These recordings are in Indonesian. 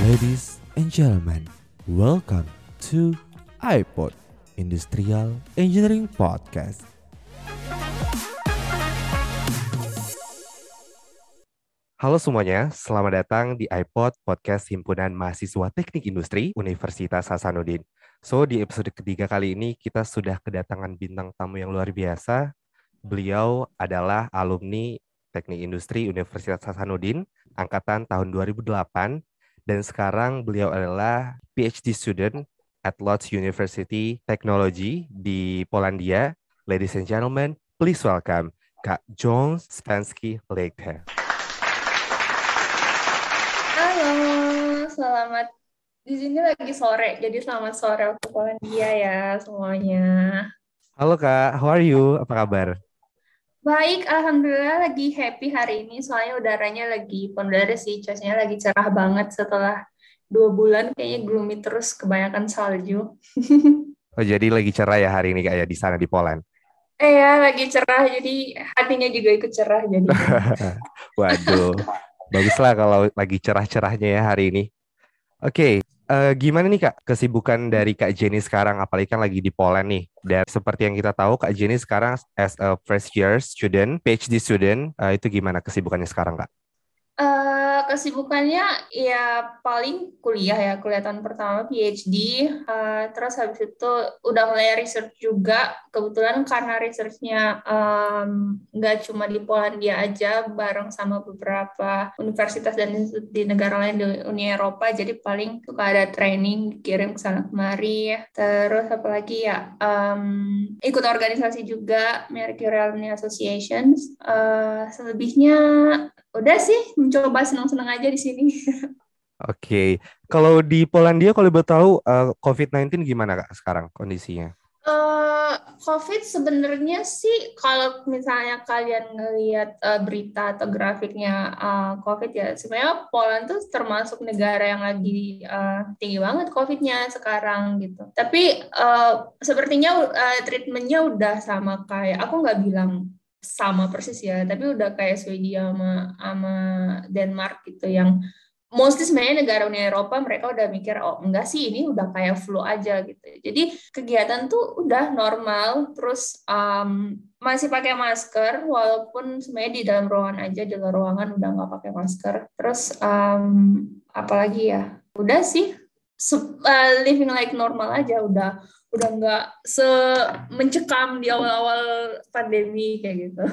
Ladies and gentlemen, welcome to iPod Industrial Engineering Podcast. Halo semuanya, selamat datang di iPod Podcast Himpunan Mahasiswa Teknik Industri Universitas Hasanuddin. So, di episode ketiga kali ini kita sudah kedatangan bintang tamu yang luar biasa. Beliau adalah alumni Teknik Industri Universitas Hasanuddin angkatan tahun 2008 dan sekarang beliau adalah PhD student at Lodz University Technology di Polandia. Ladies and gentlemen, please welcome Kak John Spansky Leite. Halo, selamat di sini lagi sore, jadi selamat sore waktu Polandia ya semuanya. Halo Kak, how are you? Apa kabar? Baik, alhamdulillah lagi happy hari ini soalnya udaranya lagi pondare sih, cuacanya lagi cerah banget setelah dua bulan kayaknya gloomy terus kebanyakan salju. Oh jadi lagi cerah ya hari ini kayak di sana di Poland. Eh ya, lagi cerah jadi hatinya juga ikut cerah jadi. Waduh, baguslah kalau lagi cerah-cerahnya ya hari ini. Oke, eh, gimana nih Kak kesibukan dari Kak Jenny sekarang? Apalagi kan lagi di Poland nih. Dan seperti yang kita tahu, Kak Jenny sekarang as a first year student, PhD student, eh, itu gimana kesibukannya sekarang Kak? Eh, kesibukannya ya paling kuliah ya kuliah tahun pertama PhD eh, terus habis itu udah mulai research juga. Kebetulan karena researchnya nggak cuma di Polandia aja bareng sama beberapa universitas dan di negara lain di Uni Eropa jadi paling suka ada training dikirim ke sana kemari. Terus apalagi ya em, ikut organisasi juga Mercurial Associations. Eh, selebihnya udah sih mencoba senang-senang aja di sini. Oke, kalau di Polandia kalau boleh tahu eh, COVID-19 gimana Kak sekarang kondisinya? Eh, COVID sebenarnya sih kalau misalnya kalian ngelihat eh, berita atau grafiknya eh, COVID ya sebenarnya Poland tuh termasuk negara yang lagi eh, tinggi banget COVID-nya sekarang gitu. Tapi eh, sepertinya eh, treatmentnya udah sama kayak aku nggak bilang sama persis ya, tapi udah kayak Swedia sama sama Denmark gitu yang mostly sebenarnya negara Uni Eropa mereka udah mikir oh enggak sih ini udah kayak flu aja gitu. Jadi kegiatan tuh udah normal terus um, masih pakai masker walaupun sebenarnya di dalam ruangan aja di luar ruangan udah nggak pakai masker. Terus um, apalagi ya udah sih uh, living like normal aja udah udah nggak se mencekam di awal-awal pandemi kayak gitu.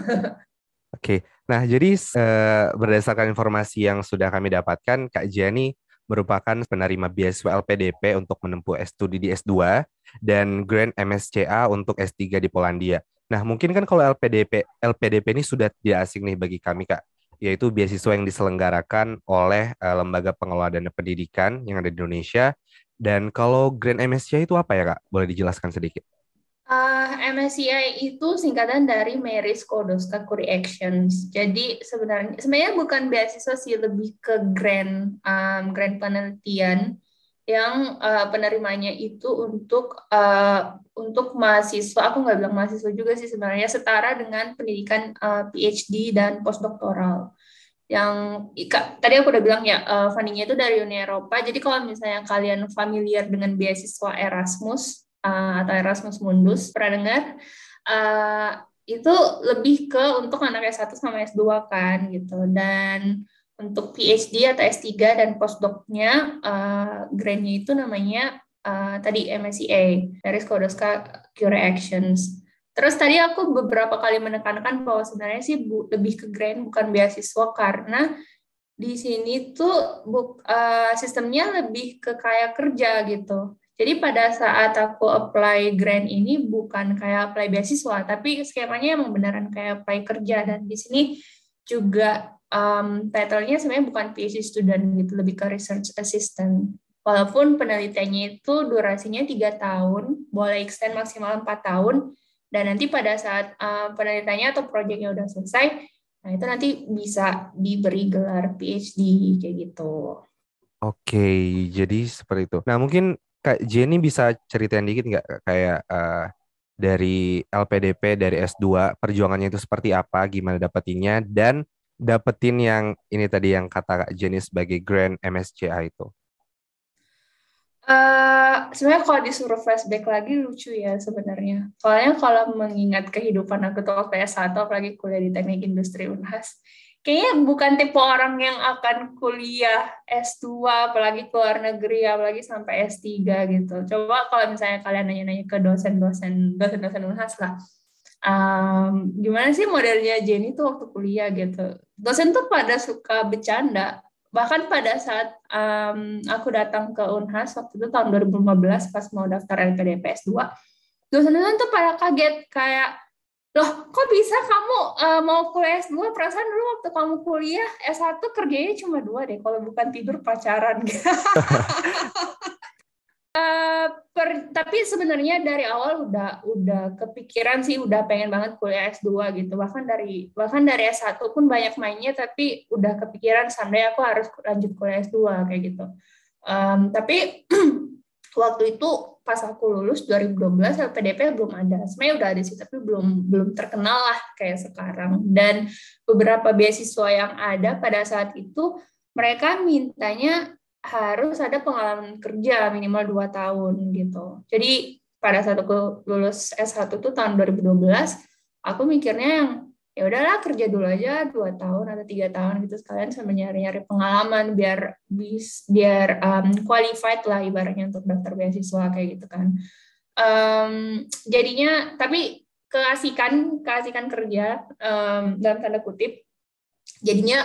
Oke, nah jadi eh, berdasarkan informasi yang sudah kami dapatkan, Kak Jani merupakan penerima beasiswa LPDP untuk menempuh S2 di S2 dan Grant MSCA untuk S3 di Polandia. Nah, mungkin kan kalau LPDP LPDP ini sudah tidak asing nih bagi kami, Kak, yaitu beasiswa yang diselenggarakan oleh eh, Lembaga Pengelola Dana Pendidikan yang ada di Indonesia. Dan kalau Grant MSCA itu apa ya, Kak? Boleh dijelaskan sedikit? Uh, MSCI itu singkatan dari Mary Skłodowska Curie Actions. Jadi sebenarnya sebenarnya bukan beasiswa sih lebih ke grant um, grant penelitian yang uh, penerimanya itu untuk uh, untuk mahasiswa. Aku nggak bilang mahasiswa juga sih sebenarnya setara dengan pendidikan uh, PhD dan postdoktoral. Yang tadi aku udah bilang ya uh, fundingnya itu dari Uni Eropa. Jadi kalau misalnya kalian familiar dengan beasiswa Erasmus uh, atau Erasmus Mundus pernah dengar uh, itu lebih ke untuk anak S1 sama S2 kan gitu dan untuk PhD atau S3 dan postdoc-nya uh, grant-nya itu namanya uh, tadi MSCA dari Skłodowska Curie Actions. Terus tadi aku beberapa kali menekankan bahwa sebenarnya sih bu, lebih ke grant bukan beasiswa karena di sini tuh bu, uh, sistemnya lebih ke kayak kerja gitu. Jadi pada saat aku apply grant ini bukan kayak apply beasiswa, tapi skemanya emang beneran kayak apply kerja dan di sini juga um, title-nya sebenarnya bukan PhD student gitu, lebih ke research assistant. Walaupun penelitiannya itu durasinya tiga tahun, boleh extend maksimal empat tahun, dan nanti pada saat uh, penelitiannya atau proyeknya udah selesai, nah itu nanti bisa diberi gelar PhD kayak gitu. Oke, jadi seperti itu. Nah, mungkin Kak Jenny bisa ceritain dikit nggak kayak uh, dari LPDP dari S2 perjuangannya itu seperti apa, gimana dapetinnya dan dapetin yang ini tadi yang kata Kak Jenny sebagai Grand MSCA itu. Uh, sebenarnya kalau disuruh flashback lagi lucu ya sebenarnya. Soalnya kalau mengingat kehidupan aku tuh waktu S1 apalagi kuliah di Teknik Industri Unhas, kayaknya bukan tipe orang yang akan kuliah S2 apalagi ke luar negeri apalagi sampai S3 gitu. Coba kalau misalnya kalian nanya-nanya ke dosen-dosen dosen-dosen Unhas lah. Um, gimana sih modelnya Jenny tuh waktu kuliah gitu. Dosen tuh pada suka bercanda bahkan pada saat um, aku datang ke Unhas waktu itu tahun 2015 pas mau daftar LPDP S2 dosen-dosen tuh pada kaget kayak loh kok bisa kamu uh, mau kuliah S2 perasaan dulu waktu kamu kuliah S1 kerjanya cuma dua deh kalau bukan tidur pacaran Uh, per, tapi sebenarnya dari awal udah udah kepikiran sih udah pengen banget kuliah S2 gitu. Bahkan dari bahkan dari S1 pun banyak mainnya tapi udah kepikiran sampai aku harus lanjut kuliah S2 kayak gitu. Um, tapi waktu itu pas aku lulus 2012 LPDP belum ada. Sebenarnya udah ada sih tapi belum belum terkenal lah kayak sekarang. Dan beberapa beasiswa yang ada pada saat itu mereka mintanya harus ada pengalaman kerja minimal dua tahun gitu. Jadi pada saat aku lulus S1 tuh tahun 2012, aku mikirnya yang ya udahlah kerja dulu aja dua tahun atau tiga tahun gitu sekalian sambil nyari-nyari pengalaman biar bis biar um, qualified lah ibaratnya untuk daftar beasiswa kayak gitu kan. Um, jadinya tapi keasikan keasikan kerja um, dalam tanda kutip jadinya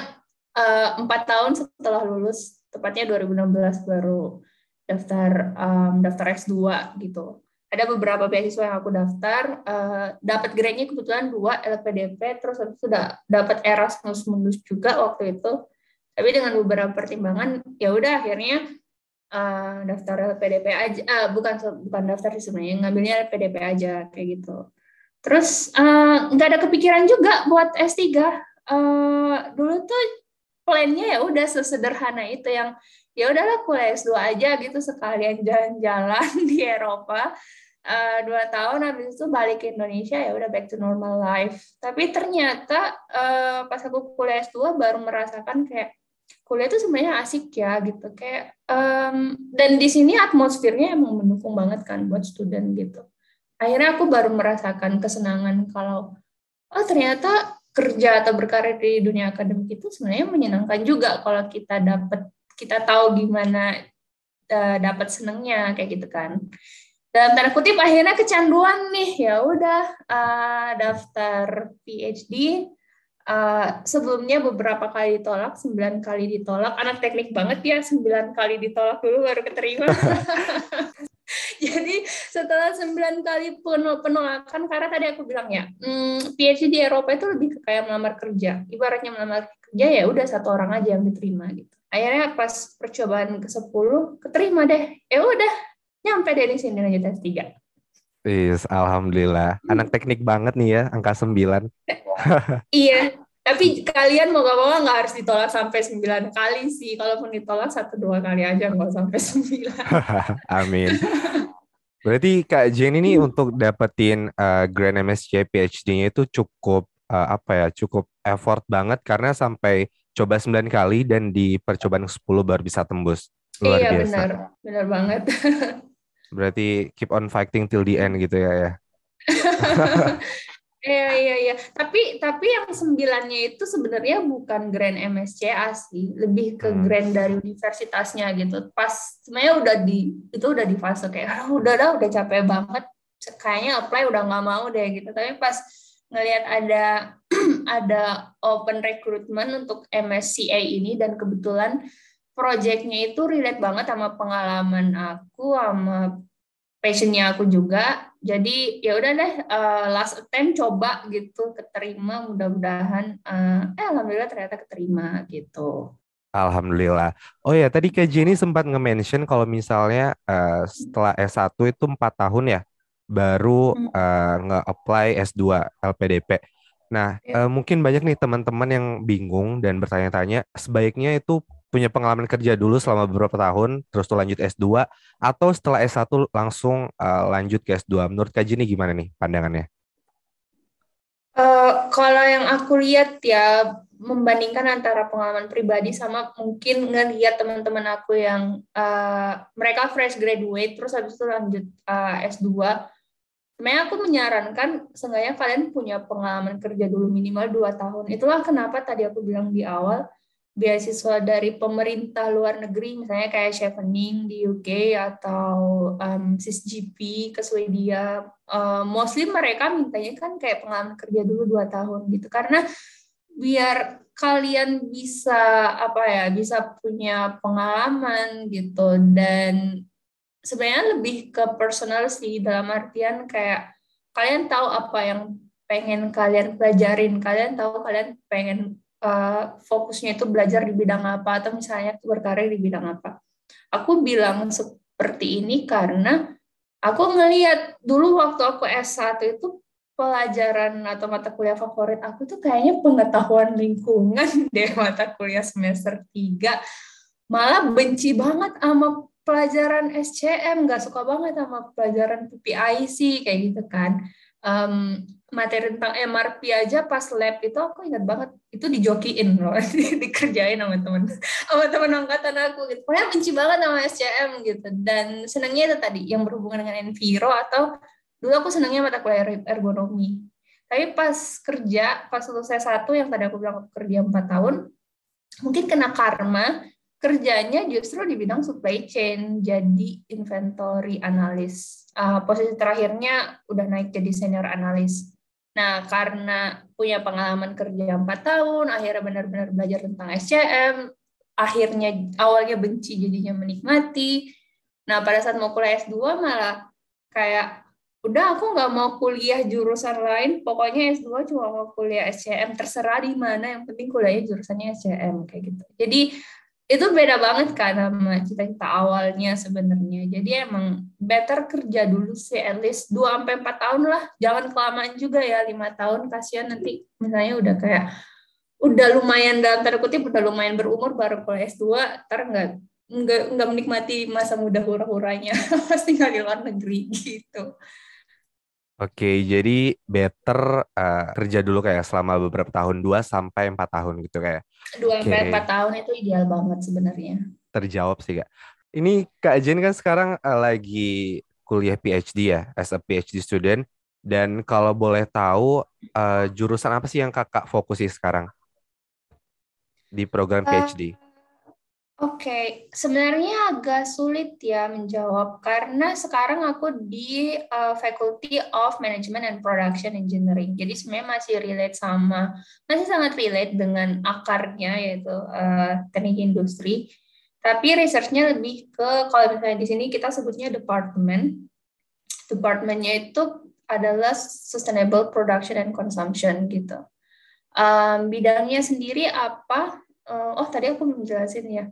uh, empat tahun setelah lulus tepatnya 2016 baru daftar um, daftar S2 gitu. Ada beberapa beasiswa yang aku daftar, uh, dapat grade-nya kebetulan dua LPDP, terus itu dapat Erasmus Mundus juga waktu itu. Tapi dengan beberapa pertimbangan, ya udah akhirnya uh, daftar LPDP aja, uh, bukan bukan daftar sih sebenarnya, ngambilnya LPDP aja kayak gitu. Terus nggak uh, ada kepikiran juga buat S3. Uh, dulu tuh plannya ya udah sesederhana itu yang ya udahlah kuliah S2 aja gitu sekalian jalan-jalan di Eropa. Uh, dua tahun habis itu balik ke Indonesia ya udah back to normal life. Tapi ternyata uh, pas aku kuliah S2 baru merasakan kayak kuliah itu sebenarnya asik ya gitu. Kayak um, dan di sini atmosfernya emang mendukung banget kan buat student gitu. Akhirnya aku baru merasakan kesenangan kalau oh ternyata kerja atau berkarir di dunia akademik itu sebenarnya menyenangkan juga kalau kita dapat kita tahu gimana uh, dapat senengnya kayak gitu kan. Dalam tanda kutip akhirnya kecanduan nih ya udah uh, daftar PhD uh, sebelumnya beberapa kali ditolak sembilan kali ditolak. Anak teknik banget ya sembilan kali ditolak dulu baru keterima Jadi setelah sembilan kali penolakan, karena tadi aku bilang ya, hmm, PhD di Eropa itu lebih ke kayak melamar kerja. Ibaratnya melamar kerja ya udah satu orang aja yang diterima gitu. Akhirnya pas percobaan ke 10 keterima deh. Ya udah nyampe deh di sini lanjut S3. Yes, alhamdulillah. Anak teknik banget nih ya, angka 9. iya, tapi kalian mau gak mau nggak harus ditolak sampai sembilan kali sih. Kalaupun ditolak satu dua kali aja nggak sampai sembilan. Amin. Berarti Kak Jenny ini hmm. untuk dapetin uh, Grand MSc PhD-nya itu cukup uh, apa ya? Cukup effort banget karena sampai coba sembilan kali dan di percobaan ke 10 baru bisa tembus. Luar iya biasa. benar, benar banget. Berarti keep on fighting till the end gitu ya ya. Iya iya iya. Tapi tapi yang sembilannya itu sebenarnya bukan grand MSCA sih, lebih ke hmm. grand dari universitasnya gitu. Pas sebenarnya udah di itu udah di fase kayak udah dah udah capek banget. Kayaknya apply udah nggak mau deh gitu. Tapi pas ngelihat ada ada open recruitment untuk MSCA ini dan kebetulan projectnya itu relate banget sama pengalaman aku sama passionnya aku juga jadi ya udah deh uh, last attempt coba gitu keterima mudah-mudahan uh, eh alhamdulillah ternyata keterima gitu Alhamdulillah. Oh ya, tadi Kak Jenny sempat nge-mention kalau misalnya uh, setelah S1 itu empat tahun ya, baru uh, nge-apply S2 LPDP. Nah, ya. uh, mungkin banyak nih teman-teman yang bingung dan bertanya-tanya, sebaiknya itu punya pengalaman kerja dulu selama beberapa tahun, terus tuh lanjut S2, atau setelah S1 langsung uh, lanjut ke S2? Menurut Kak Jini gimana nih pandangannya? Uh, kalau yang aku lihat ya, membandingkan antara pengalaman pribadi sama mungkin ngelihat teman-teman aku yang uh, mereka fresh graduate terus habis itu lanjut uh, S2 sebenarnya aku menyarankan seenggaknya kalian punya pengalaman kerja dulu minimal dua tahun itulah kenapa tadi aku bilang di awal beasiswa dari pemerintah luar negeri misalnya kayak Chevening di UK atau um, SysGP ke Swedia. Uh, mostly mereka mintanya kan kayak pengalaman kerja dulu dua tahun gitu. Karena biar kalian bisa apa ya bisa punya pengalaman gitu. Dan sebenarnya lebih ke personal sih dalam artian kayak kalian tahu apa yang pengen kalian pelajarin kalian tahu kalian pengen uh, fokusnya itu belajar di bidang apa atau misalnya berkarir di bidang apa. Aku bilang seperti ini karena aku ngelihat dulu waktu aku S1 itu pelajaran atau mata kuliah favorit aku tuh kayaknya pengetahuan lingkungan deh mata kuliah semester 3 malah benci banget sama pelajaran SCM nggak suka banget sama pelajaran PPIC kayak gitu kan um, materi tentang MRP aja pas lab itu aku ingat banget. Itu dijokiin loh dikerjain sama temen sama temen angkatan aku gitu. Pokoknya benci banget sama SCM gitu. Dan senangnya itu tadi yang berhubungan dengan enviro atau dulu aku senangnya mata kuliah ergonomi. Tapi pas kerja pas selesai satu yang tadi aku bilang aku kerja empat tahun mungkin kena karma kerjanya justru di bidang supply chain jadi inventory analis uh, posisi terakhirnya udah naik jadi senior analis nah karena punya pengalaman kerja empat tahun akhirnya benar-benar belajar tentang SCM akhirnya awalnya benci jadinya menikmati. Nah pada saat mau kuliah S2 malah kayak udah aku nggak mau kuliah jurusan lain. Pokoknya S2 cuma mau kuliah SCM terserah di mana yang penting kuliahnya jurusannya SCM kayak gitu. Jadi itu beda banget kan sama cita-cita awalnya sebenarnya. Jadi emang better kerja dulu sih at least 2 sampai empat tahun lah. Jangan kelamaan juga ya lima tahun. Kasihan nanti misalnya udah kayak udah lumayan dalam tanda kutip udah lumayan berumur baru kuliah S2 ntar nggak nggak nggak menikmati masa muda hura-huranya. Pasti nggak di luar negeri gitu Oke, jadi better uh, kerja dulu kayak selama beberapa tahun, 2 sampai 4 tahun gitu kayak. 2 sampai 4 tahun itu ideal banget sebenarnya. Terjawab sih, Kak. Ini Kak Jen kan sekarang uh, lagi kuliah PhD ya, as a PhD student. Dan kalau boleh tahu, uh, jurusan apa sih yang Kakak fokusi sekarang di program PhD? Oke, sebenarnya agak sulit ya menjawab karena sekarang aku di uh, Faculty of Management and Production Engineering. Jadi sebenarnya masih relate sama, masih sangat relate dengan akarnya yaitu uh, teknik industri. Tapi researchnya lebih ke kalau misalnya di sini kita sebutnya department. Departmentnya itu adalah Sustainable Production and Consumption gitu. Um, bidangnya sendiri apa? Uh, oh tadi aku belum jelasin ya.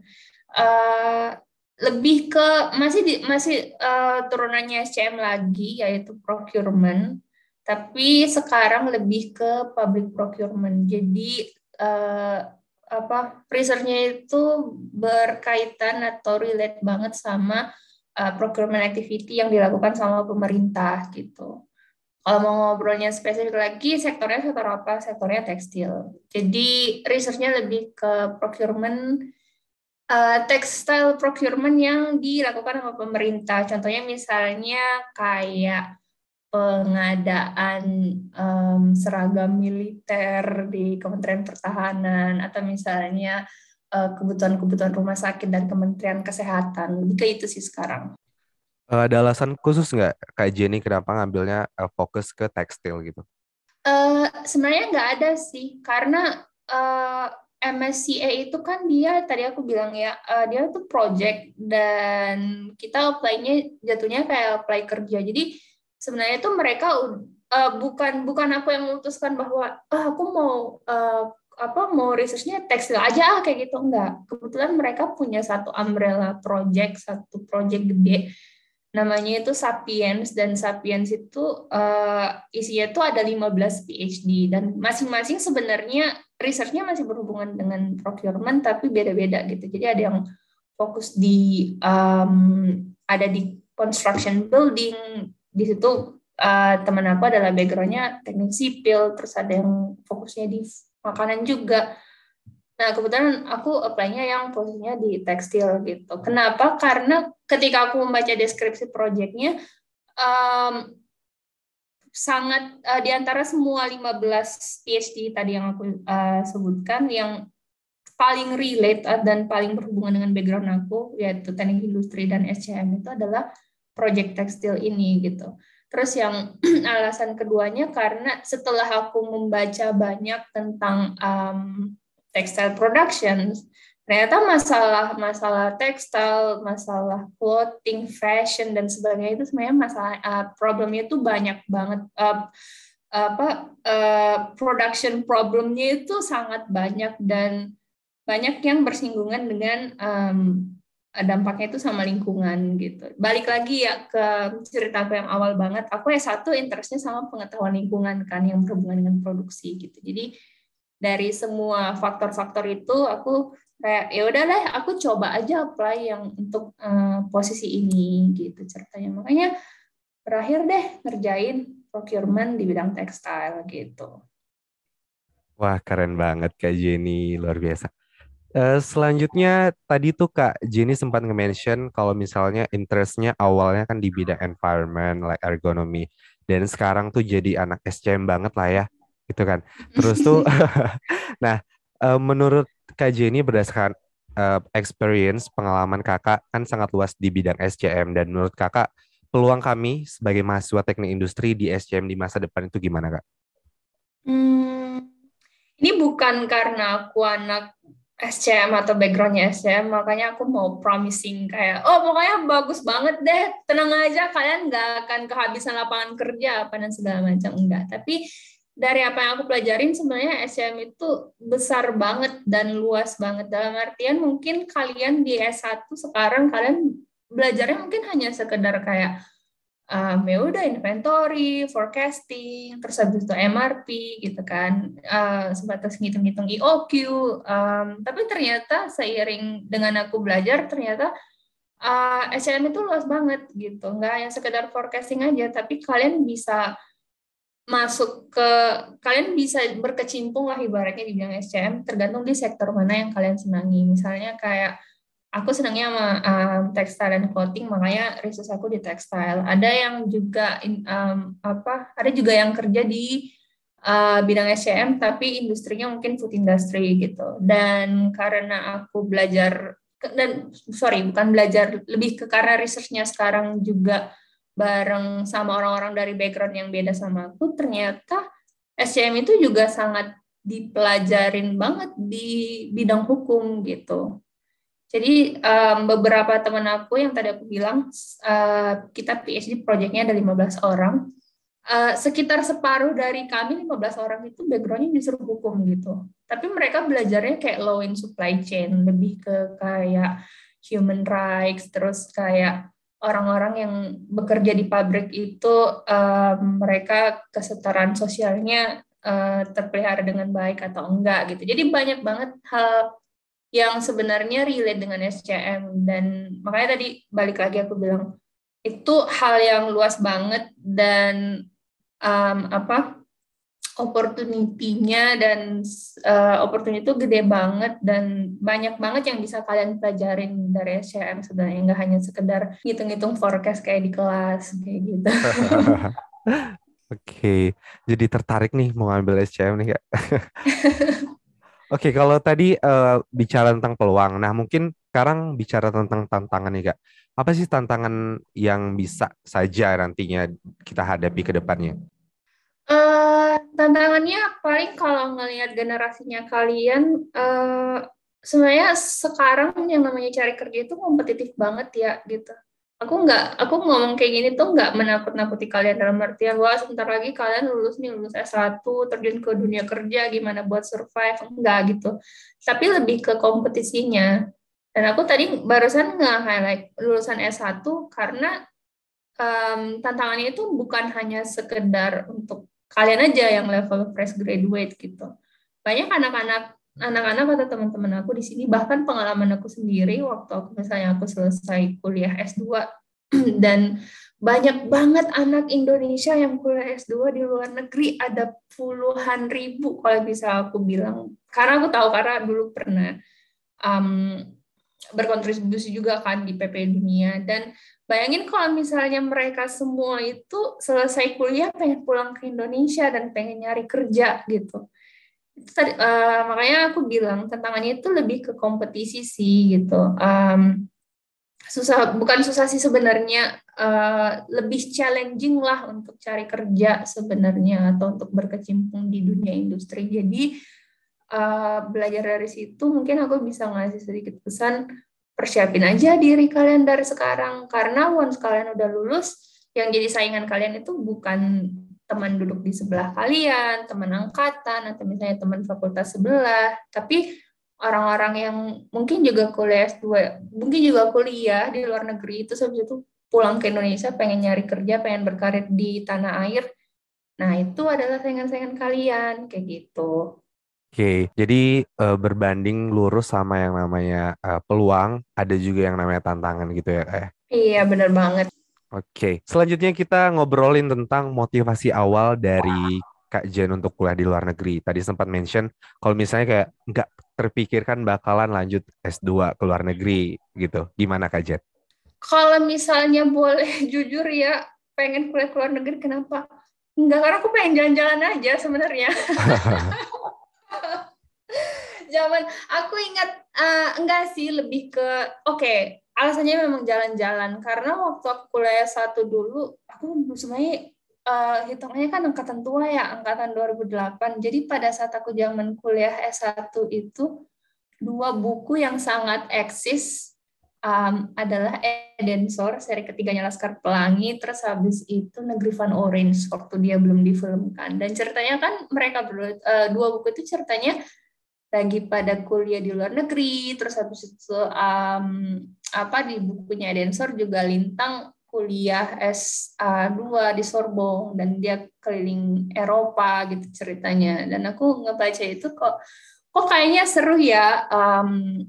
Uh, lebih ke masih di, masih uh, turunannya SCM lagi yaitu procurement. Tapi sekarang lebih ke public procurement. Jadi uh, apa researchnya itu berkaitan atau relate banget sama uh, procurement activity yang dilakukan sama pemerintah gitu kalau mau ngobrolnya spesifik lagi, sektornya sektor apa? Sektornya tekstil. Jadi researchnya lebih ke procurement, uh, textile procurement yang dilakukan sama pemerintah. Contohnya misalnya kayak pengadaan um, seragam militer di Kementerian Pertahanan atau misalnya eh, kebutuhan-kebutuhan rumah sakit dan Kementerian Kesehatan. Lebih ke itu sih sekarang. Uh, ada alasan khusus nggak Kak Jenny kenapa ngambilnya uh, fokus ke tekstil gitu? Uh, sebenarnya nggak ada sih, karena uh, MSCA itu kan dia tadi aku bilang ya, uh, dia tuh project dan kita apply-nya jatuhnya kayak apply kerja. Jadi sebenarnya itu mereka uh, bukan bukan aku yang memutuskan bahwa oh, aku mau uh, apa mau researchnya tekstil aja kayak gitu enggak. Kebetulan mereka punya satu umbrella project, satu project gede namanya itu Sapiens dan Sapiens itu uh, isinya itu ada 15 PhD dan masing-masing sebenarnya researchnya masih berhubungan dengan procurement tapi beda-beda gitu. Jadi ada yang fokus di um, ada di construction building di situ uh, teman aku adalah backgroundnya teknik sipil terus ada yang fokusnya di makanan juga Nah, kebetulan aku apply-nya yang posisinya di tekstil gitu. Kenapa? Karena ketika aku membaca deskripsi proyeknya, um, sangat uh, di antara semua 15 PhD tadi yang aku uh, sebutkan yang paling relate dan paling berhubungan dengan background aku yaitu teknik industri dan SCM itu adalah project tekstil ini gitu. Terus yang alasan keduanya karena setelah aku membaca banyak tentang um, textile production, ternyata masalah masalah tekstil, masalah clothing, fashion dan sebagainya itu sebenarnya masalah uh, problemnya itu banyak banget uh, apa uh, production problemnya itu sangat banyak dan banyak yang bersinggungan dengan um, dampaknya itu sama lingkungan gitu. Balik lagi ya ke cerita aku yang awal banget, aku ya satu interestnya sama pengetahuan lingkungan kan yang berhubungan dengan produksi gitu. Jadi dari semua faktor-faktor itu aku kayak ya udahlah aku coba aja apply yang untuk uh, posisi ini gitu ceritanya makanya berakhir deh ngerjain procurement di bidang tekstil gitu. Wah keren banget Kak Jenny luar biasa. Uh, selanjutnya tadi tuh Kak Jenny sempat nge-mention kalau misalnya interestnya awalnya kan di bidang environment like ergonomy dan sekarang tuh jadi anak SCM banget lah ya gitu kan. Terus tuh nah uh, menurut Kak Jenny berdasarkan uh, experience pengalaman kakak kan sangat luas di bidang SCM dan menurut kakak peluang kami sebagai mahasiswa teknik industri di SCM di masa depan itu gimana kak? Hmm, ini bukan karena aku anak SCM atau backgroundnya SCM, makanya aku mau promising kayak, oh pokoknya bagus banget deh, tenang aja kalian nggak akan kehabisan lapangan kerja apa dan segala macam enggak. Tapi dari apa yang aku pelajarin sebenarnya SCM itu besar banget dan luas banget dalam artian mungkin kalian di S1 sekarang kalian belajarnya mungkin hanya sekedar kayak um, ya udah inventory, forecasting, terus habis itu MRP gitu kan, uh, sebatas ngitung-ngitung EOQ. Um, tapi ternyata seiring dengan aku belajar, ternyata uh, SCM itu luas banget gitu, nggak hanya sekedar forecasting aja, tapi kalian bisa masuk ke kalian bisa berkecimpung lah ibaratnya di bidang SCM tergantung di sektor mana yang kalian senangi. Misalnya kayak aku senangnya sama um, textile dan clothing makanya research aku di textile ada yang juga um, apa ada juga yang kerja di uh, bidang SCM tapi industrinya mungkin food industry gitu. Dan karena aku belajar dan sorry bukan belajar lebih ke karena researchnya sekarang juga bareng sama orang-orang dari background yang beda sama aku, ternyata SCM itu juga sangat dipelajarin banget di bidang hukum gitu. Jadi um, beberapa teman aku yang tadi aku bilang uh, kita PhD projectnya ada 15 orang. Uh, sekitar separuh dari kami 15 orang itu backgroundnya justru hukum gitu. Tapi mereka belajarnya kayak law in supply chain, lebih ke kayak human rights, terus kayak orang-orang yang bekerja di pabrik itu uh, mereka kesetaraan sosialnya uh, terpelihara dengan baik atau enggak gitu. Jadi banyak banget hal yang sebenarnya relate dengan SCM dan makanya tadi balik lagi aku bilang itu hal yang luas banget dan um, apa opportunity-nya dan uh, opportunity itu gede banget dan banyak banget yang bisa kalian pelajarin dari SCM sebenarnya nggak hanya sekedar ngitung-ngitung forecast kayak di kelas kayak gitu. Oke, jadi tertarik nih mau ngambil SCM nih kak. Oke, kalau tadi uh, bicara tentang peluang, nah mungkin sekarang bicara tentang tantangan nih kak. Apa sih tantangan yang bisa saja nantinya kita hadapi ke depannya? Uh, tantangannya paling kalau ngelihat generasinya kalian, uh, sebenarnya sekarang yang namanya cari kerja itu kompetitif banget ya gitu. Aku nggak, aku ngomong kayak gini tuh nggak menakut-nakuti kalian dalam artian wah sebentar lagi kalian lulus nih lulus S1 terjun ke dunia kerja gimana buat survive enggak gitu. Tapi lebih ke kompetisinya. Dan aku tadi barusan nge-highlight lulusan S1 karena um, tantangannya itu bukan hanya sekedar untuk kalian aja yang level fresh graduate gitu. Banyak anak-anak anak-anak atau teman-teman aku di sini bahkan pengalaman aku sendiri waktu aku misalnya aku selesai kuliah S2 dan banyak banget anak Indonesia yang kuliah S2 di luar negeri ada puluhan ribu kalau bisa aku bilang karena aku tahu karena dulu pernah um, berkontribusi juga kan di PP Dunia dan bayangin kalau misalnya mereka semua itu selesai kuliah pengen pulang ke Indonesia dan pengen nyari kerja gitu. Itu tadi uh, makanya aku bilang tantangannya itu lebih ke kompetisi sih gitu. Um, susah bukan susah sih sebenarnya uh, lebih challenging lah untuk cari kerja sebenarnya atau untuk berkecimpung di dunia industri. Jadi uh, belajar dari situ mungkin aku bisa ngasih sedikit pesan persiapin aja diri kalian dari sekarang karena once kalian udah lulus yang jadi saingan kalian itu bukan teman duduk di sebelah kalian, teman angkatan, atau misalnya teman fakultas sebelah, tapi orang-orang yang mungkin juga kuliah S2, mungkin juga kuliah di luar negeri itu sebab itu pulang ke Indonesia pengen nyari kerja, pengen berkarir di tanah air. Nah, itu adalah saingan-saingan kalian kayak gitu. Oke, jadi uh, berbanding lurus sama yang namanya uh, peluang, ada juga yang namanya tantangan gitu ya, kayak. Iya, benar banget. Oke, selanjutnya kita ngobrolin tentang motivasi awal dari Kak Jen untuk kuliah di luar negeri. Tadi sempat mention kalau misalnya kayak nggak terpikirkan bakalan lanjut S2 ke luar negeri gitu. Gimana Kak Jen? Kalau misalnya boleh jujur ya, pengen kuliah ke luar negeri kenapa? Enggak, karena aku pengen jalan-jalan aja sebenarnya. Zaman aku ingat uh, enggak sih lebih ke oke okay, alasannya memang jalan-jalan karena waktu aku kuliah satu dulu aku sebenarnya uh, hitungannya kan angkatan tua ya, angkatan 2008. Jadi pada saat aku zaman kuliah S1 itu dua buku yang sangat eksis um, adalah Edensor seri ketiganya Laskar Pelangi, terus habis itu Negeri Van Orange waktu dia belum difilmkan. Dan ceritanya kan mereka berdua uh, dua buku itu ceritanya lagi pada kuliah di luar negeri, terus habis itu um, apa di bukunya Edensor juga Lintang kuliah S2 di Sorbonne dan dia keliling Eropa gitu ceritanya dan aku ngebaca itu kok kok kayaknya seru ya um,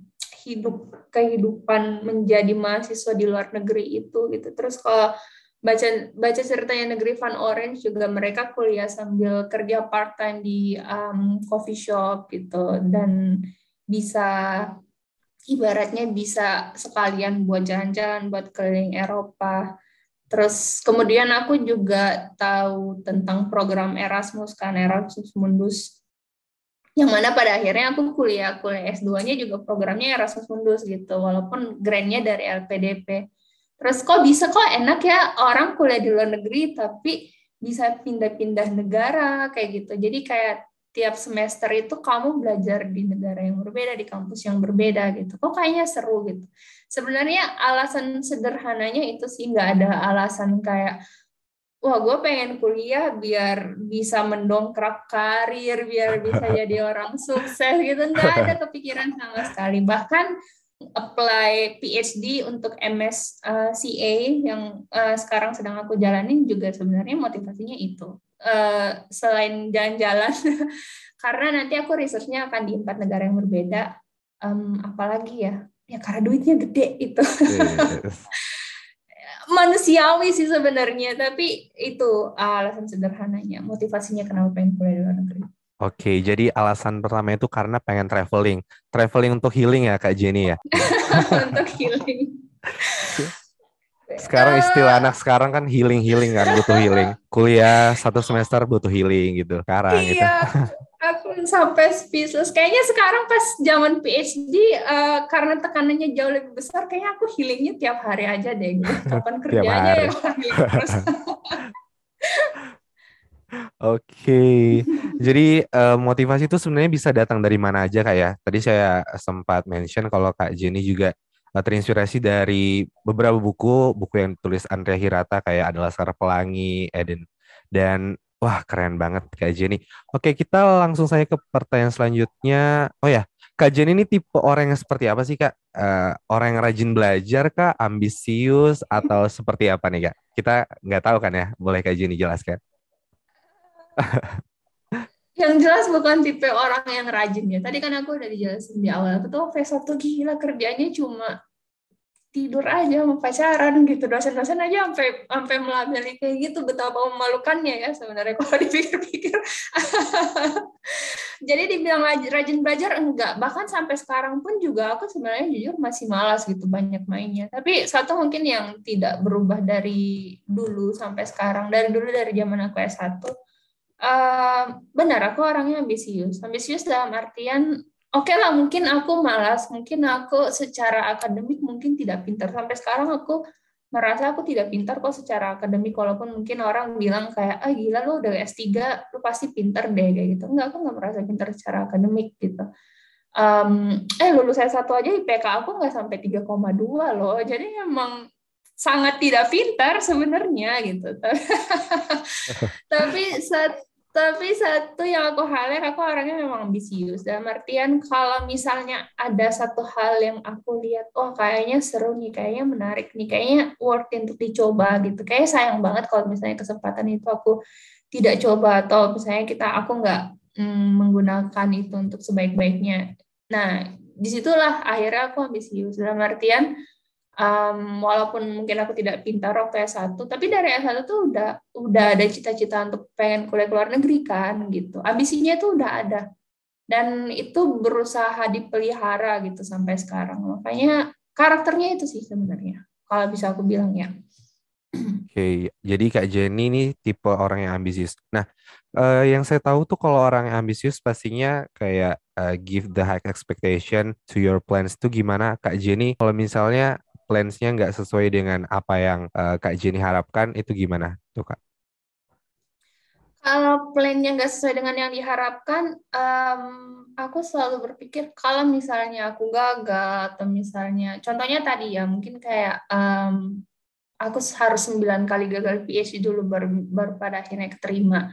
hidup kehidupan menjadi mahasiswa di luar negeri itu gitu. Terus kalau baca baca ceritanya negeri Van Orange juga mereka kuliah sambil kerja part time di um, coffee shop gitu. Dan bisa ibaratnya bisa sekalian buat jalan-jalan buat keliling Eropa. Terus kemudian aku juga tahu tentang program Erasmus kan Erasmus Mundus yang mana pada akhirnya aku kuliah kuliah S2-nya juga programnya Erasmus Mundus gitu walaupun grandnya dari LPDP. Terus kok bisa kok enak ya orang kuliah di luar negeri tapi bisa pindah-pindah negara kayak gitu. Jadi kayak tiap semester itu kamu belajar di negara yang berbeda, di kampus yang berbeda gitu. Kok kayaknya seru gitu. Sebenarnya alasan sederhananya itu sih nggak ada alasan kayak wah gue pengen kuliah biar bisa mendongkrak karir, biar bisa jadi orang sukses gitu. Nggak ada kepikiran sama sekali. Bahkan apply PhD untuk MSCA yang uh, sekarang sedang aku jalanin juga sebenarnya motivasinya itu uh, selain jalan-jalan karena nanti aku researchnya akan di empat negara yang berbeda um, apalagi ya ya karena duitnya gede itu yes. Manusiawi sih sebenarnya tapi itu alasan sederhananya motivasinya kenapa pengen kuliah di luar negeri Oke, jadi alasan pertama itu karena pengen traveling. Traveling untuk healing ya Kak Jenny ya? untuk healing. Sekarang istilah anak sekarang kan healing healing kan butuh healing. Kuliah satu semester butuh healing gitu. Sekarang gitu. iya, gitu. Sampai speechless. Kayaknya sekarang pas zaman PhD uh, eh, karena tekanannya jauh lebih besar, kayaknya aku healingnya tiap hari aja deh. Gitu. Kapan kerjanya ya terus. Oke, okay. jadi uh, motivasi itu sebenarnya bisa datang dari mana aja kak ya? Tadi saya sempat mention kalau kak Jenny juga terinspirasi dari beberapa buku, buku yang tulis Andrea Hirata kayak adalah Laskar Pelangi, Eden, dan wah keren banget Kak Jenny. Oke, kita langsung saja ke pertanyaan selanjutnya. Oh ya, Kak Jenny ini tipe orang yang seperti apa sih Kak? Uh, orang yang rajin belajar Kak, ambisius, atau seperti apa nih Kak? Kita nggak tahu kan ya, boleh Kak Jenny jelaskan? yang jelas bukan tipe orang yang rajin ya. Tadi kan aku udah dijelasin di awal, aku tuh V1 gila kerjanya cuma tidur aja mau pacaran gitu. Dosen-dosen aja sampai sampai melabeli kayak gitu betapa memalukannya ya sebenarnya kalau dipikir-pikir. Jadi dibilang rajin belajar enggak. Bahkan sampai sekarang pun juga aku sebenarnya jujur masih malas gitu banyak mainnya. Tapi satu mungkin yang tidak berubah dari dulu sampai sekarang dari dulu dari zaman aku S1 uh, benar aku orangnya ambisius. Ambisius dalam artian oke okay lah mungkin aku malas, mungkin aku secara akademik mungkin tidak pintar. Sampai sekarang aku merasa aku tidak pintar kok secara akademik walaupun mungkin orang bilang kayak ah gila lu udah S3 lu pasti pintar deh kayak gitu. Enggak aku nggak merasa pintar secara akademik gitu. Um, eh lulus S1 aja IPK aku nggak sampai 3,2 loh. Jadi emang sangat tidak pintar sebenarnya gitu. Tapi saat tapi satu yang aku highlight, aku orangnya memang ambisius. Dalam artian kalau misalnya ada satu hal yang aku lihat, oh kayaknya seru nih, kayaknya menarik nih, kayaknya worth untuk dicoba gitu. Kayaknya sayang banget kalau misalnya kesempatan itu aku tidak coba atau misalnya kita aku nggak mm, menggunakan itu untuk sebaik-baiknya. Nah, di situlah akhirnya aku ambisius. Dalam artian um, walaupun mungkin aku tidak pintar waktu S1, tapi dari S1 tuh udah udah ada cita-cita untuk pengen kuliah ke luar negeri kan gitu. Ambisinya tuh udah ada. Dan itu berusaha dipelihara gitu sampai sekarang. Makanya karakternya itu sih sebenarnya. Kalau bisa aku bilang ya. Oke, okay. jadi Kak Jenny ini tipe orang yang ambisius. Nah, uh, yang saya tahu tuh kalau orang yang ambisius pastinya kayak uh, give the high expectation to your plans itu gimana Kak Jenny? Kalau misalnya plans-nya nggak sesuai dengan apa yang uh, Kak Jenny harapkan, itu gimana tuh Kak? Kalau plan-nya nggak sesuai dengan yang diharapkan, um, aku selalu berpikir kalau misalnya aku gagal atau misalnya, contohnya tadi ya mungkin kayak um, aku harus 9 kali gagal PhD dulu baru, baru pada akhirnya keterima.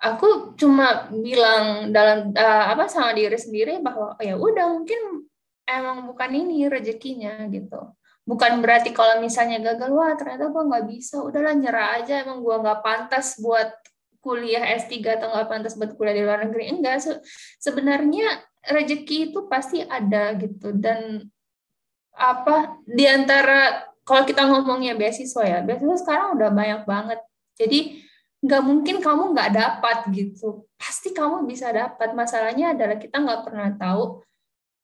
Aku cuma bilang dalam uh, apa sama diri sendiri bahwa ya udah mungkin emang bukan ini rezekinya gitu bukan berarti kalau misalnya gagal wah ternyata gue nggak bisa. Udahlah nyerah aja. Emang gue nggak pantas buat kuliah S3 atau nggak pantas buat kuliah di luar negeri. Enggak Se sebenarnya rezeki itu pasti ada gitu. Dan apa di antara kalau kita ngomongnya beasiswa ya beasiswa sekarang udah banyak banget. Jadi nggak mungkin kamu nggak dapat gitu. Pasti kamu bisa dapat. Masalahnya adalah kita nggak pernah tahu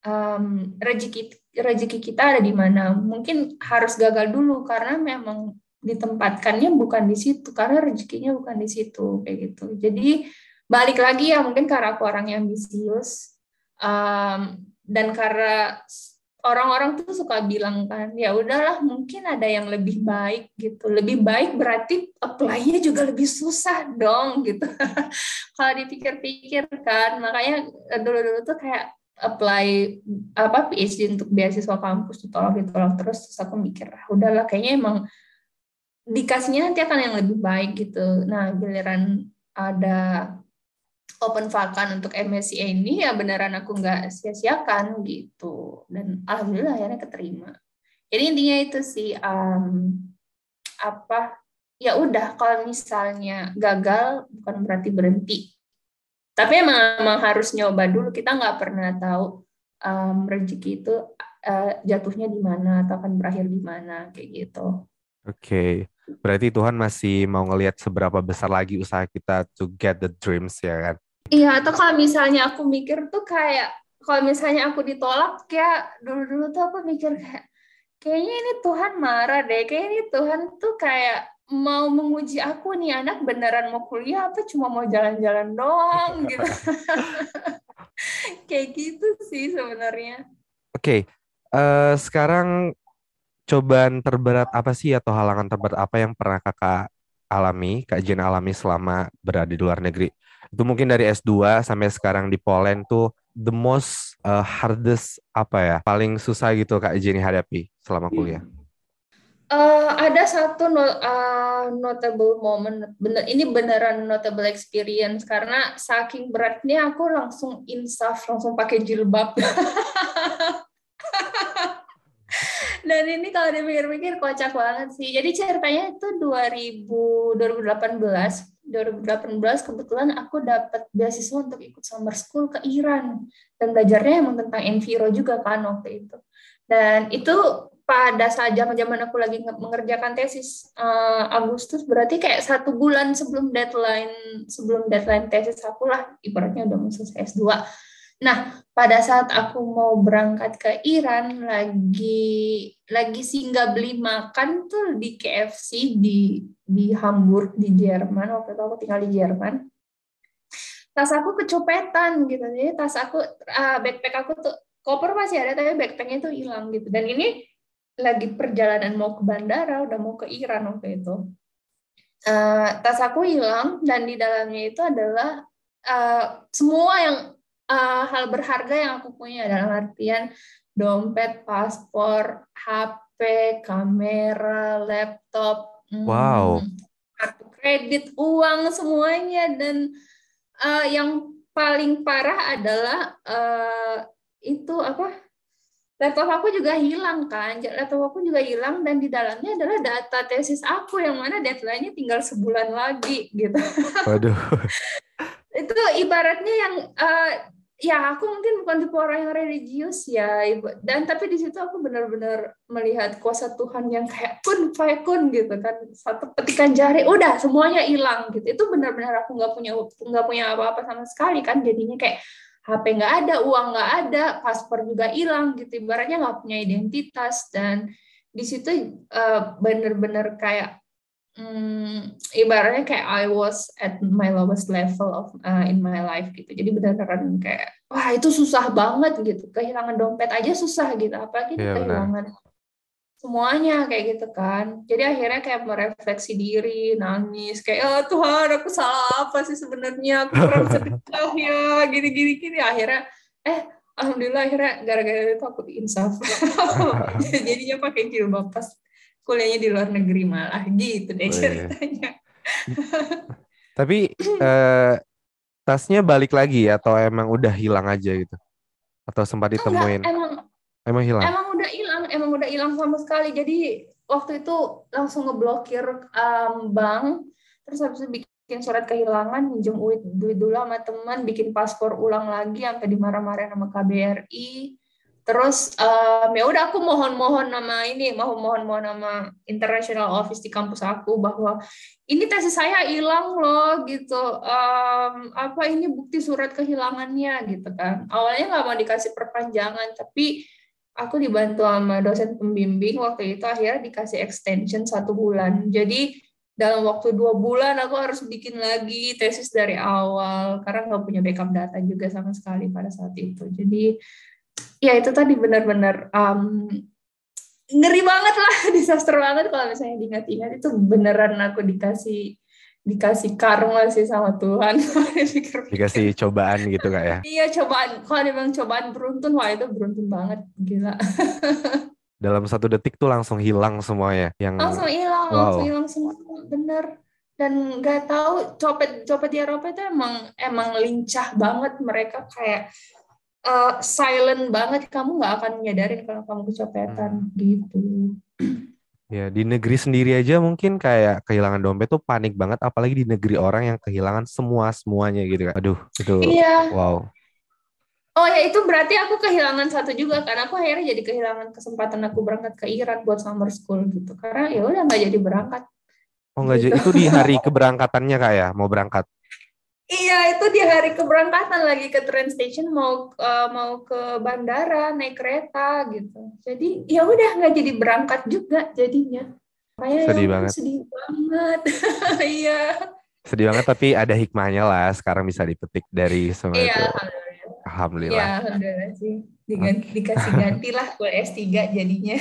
um, rezeki rezeki kita ada di mana. Mungkin harus gagal dulu karena memang ditempatkannya bukan di situ karena rezekinya bukan di situ kayak gitu. Jadi balik lagi ya mungkin karena aku orang yang ambisius um, dan karena orang-orang tuh suka bilang kan ya udahlah mungkin ada yang lebih baik gitu lebih baik berarti apply-nya juga lebih susah dong gitu kalau dipikir-pikir kan makanya dulu-dulu tuh kayak apply apa PhD untuk beasiswa kampus ditolak ditolak terus terus aku mikir ah, udahlah kayaknya emang dikasihnya nanti akan yang lebih baik gitu. Nah giliran ada open vakan untuk MSc ini ya beneran aku nggak sia-siakan gitu. Dan alhamdulillah akhirnya keterima. Jadi intinya itu sih um, apa ya udah kalau misalnya gagal bukan berarti berhenti tapi emang, emang harus nyoba dulu kita nggak pernah tahu um, rezeki itu uh, jatuhnya di mana atau akan berakhir di mana kayak gitu. Oke, okay. berarti Tuhan masih mau ngelihat seberapa besar lagi usaha kita to get the dreams ya kan? Iya, atau kalau misalnya aku mikir tuh kayak kalau misalnya aku ditolak kayak dulu-dulu tuh aku mikir kayak kayaknya ini Tuhan marah deh, kayaknya ini Tuhan tuh kayak mau menguji aku nih anak beneran mau kuliah apa cuma mau jalan-jalan doang? gitu. Kayak gitu sih sebenarnya. Oke okay. uh, eh, sekarang cobaan terberat apa sih atau halangan terberat apa yang pernah kakak alami kak Jen alami selama berada di luar negeri? Itu mungkin dari S2 sampai sekarang di Poland tuh the most uh, hardest apa ya paling susah gitu kak Jenny hadapi selama kuliah hmm Uh, ada satu no, uh, notable moment, bener, ini beneran notable experience karena saking beratnya aku langsung insaf, langsung pakai jilbab. Dan ini kalau dipikir-pikir kocak banget sih. Jadi ceritanya itu 2000, 2018. 2018 kebetulan aku dapat beasiswa untuk ikut summer school ke Iran dan belajarnya emang tentang enviro juga kan waktu itu. Dan itu pada saat zaman-zaman aku lagi mengerjakan tesis uh, Agustus berarti kayak satu bulan sebelum deadline sebelum deadline tesis aku lah ibaratnya udah mau selesai S2. Nah, pada saat aku mau berangkat ke Iran lagi lagi singgah beli makan tuh di KFC di di Hamburg di Jerman waktu itu aku tinggal di Jerman. Tas aku kecopetan gitu. Jadi tas aku uh, backpack aku tuh koper masih ada tapi backpacknya tuh hilang gitu. Dan ini lagi perjalanan mau ke bandara, udah mau ke Iran waktu itu. Uh, tas aku hilang dan di dalamnya itu adalah uh, semua yang uh, hal berharga yang aku punya dalam artian dompet, paspor, HP, kamera, laptop, hmm, wow, kartu kredit, uang semuanya. Dan uh, yang paling parah adalah uh, itu apa? Laptop aku juga hilang kan? Laptop aku juga hilang dan di dalamnya adalah data tesis aku yang mana deadline-nya tinggal sebulan lagi gitu. Waduh. Itu ibaratnya yang uh, ya aku mungkin bukan tipe orang yang religius ya ibu. Dan tapi di situ aku benar-benar melihat kuasa Tuhan yang kayak kun fayakun gitu kan. Satu petikan jari udah semuanya hilang gitu. Itu benar-benar aku nggak punya nggak punya apa-apa sama sekali kan. Jadinya kayak HP nggak ada, uang nggak ada, paspor juga hilang gitu. Ibaratnya nggak punya identitas. Dan di situ uh, bener-bener kayak um, ibaratnya kayak I was at my lowest level of uh, in my life gitu. Jadi benar-benar kayak wah itu susah banget gitu. Kehilangan dompet aja susah gitu, apalagi yeah, kehilangan benar semuanya kayak gitu kan. Jadi akhirnya kayak merefleksi diri nangis kayak oh Tuhan aku salah apa sih sebenarnya? Aku kurang sedekah ya gini. Gini gini akhirnya eh alhamdulillah akhirnya gara-gara itu aku insaf. Jadinya pakai jilbab pas kuliahnya di luar negeri malah gitu deh oh, iya. ceritanya. Tapi eh, tasnya balik lagi atau emang udah hilang aja gitu? Atau sempat ditemuin? Enggak, emang emang hilang? Emang udah hilang emang udah hilang sama sekali. Jadi waktu itu langsung ngeblokir um, bank terus habis itu bikin surat kehilangan minjem duit, duit dulu sama teman bikin paspor ulang lagi sampai dimarah-marahin sama KBRI terus um, ya udah aku mohon-mohon nama ini mohon-mohon nama international office di kampus aku bahwa ini tesis saya hilang loh gitu um, apa ini bukti surat kehilangannya gitu kan awalnya nggak mau dikasih perpanjangan tapi aku dibantu sama dosen pembimbing waktu itu akhirnya dikasih extension satu bulan. Jadi dalam waktu dua bulan aku harus bikin lagi tesis dari awal karena nggak punya backup data juga sama sekali pada saat itu. Jadi ya itu tadi benar-benar um, ngeri banget lah, disaster banget kalau misalnya diingat-ingat itu beneran aku dikasih dikasih karma sih sama Tuhan. dikasih cobaan gitu kak ya? Iya cobaan. Kalau dibilang cobaan beruntun, wah itu beruntun banget, gila. Dalam satu detik tuh langsung hilang semuanya. Yang langsung hilang, wow. langsung hilang semua, bener. Dan nggak tahu copet copet di Eropa itu emang emang lincah banget mereka kayak uh, silent banget. Kamu nggak akan nyadarin kalau kamu kecopetan hmm. gitu. Ya, di negeri sendiri aja mungkin kayak kehilangan dompet tuh panik banget, apalagi di negeri orang yang kehilangan semua semuanya gitu kan. Aduh, itu iya. wow. Oh ya itu berarti aku kehilangan satu juga karena aku akhirnya jadi kehilangan kesempatan aku berangkat ke Iran buat summer school gitu karena ya udah nggak jadi berangkat. Oh nggak gitu. jadi itu di hari keberangkatannya kak ya mau berangkat? Iya, itu di hari keberangkatan lagi ke train station mau uh, mau ke bandara naik kereta gitu. Jadi ya udah nggak jadi berangkat juga jadinya. Kayak sedih banget. Sedih banget. Iya. sedih banget tapi ada hikmahnya lah sekarang bisa dipetik dari semua iya, itu. Alhamdulillah. Alhamdulillah. Iya, alhamdulillah sih. Diganti, okay. Dikasih ganti lah kuliah S3 jadinya.